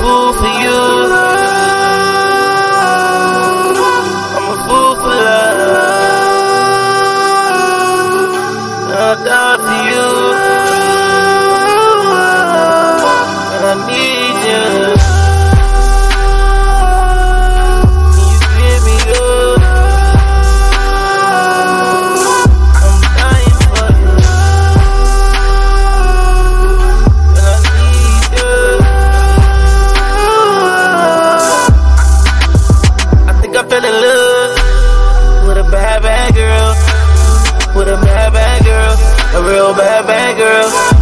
I'm a fool for you. I'm a fool for love. I'll die for you. good to lose. With a bad, bad girl. With a bad, bad girl. A real bad, bad girl.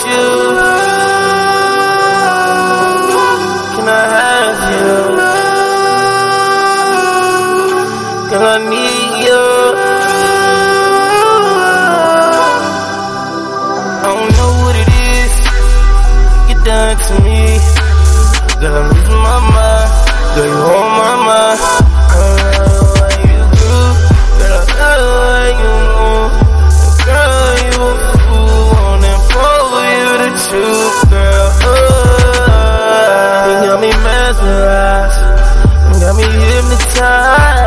you. Can I have you? Girl, I need you. I don't know what it is you done to me. Girl, I'm losing my mind. Girl, you hold my mind. mesmerized. Got me hypnotized.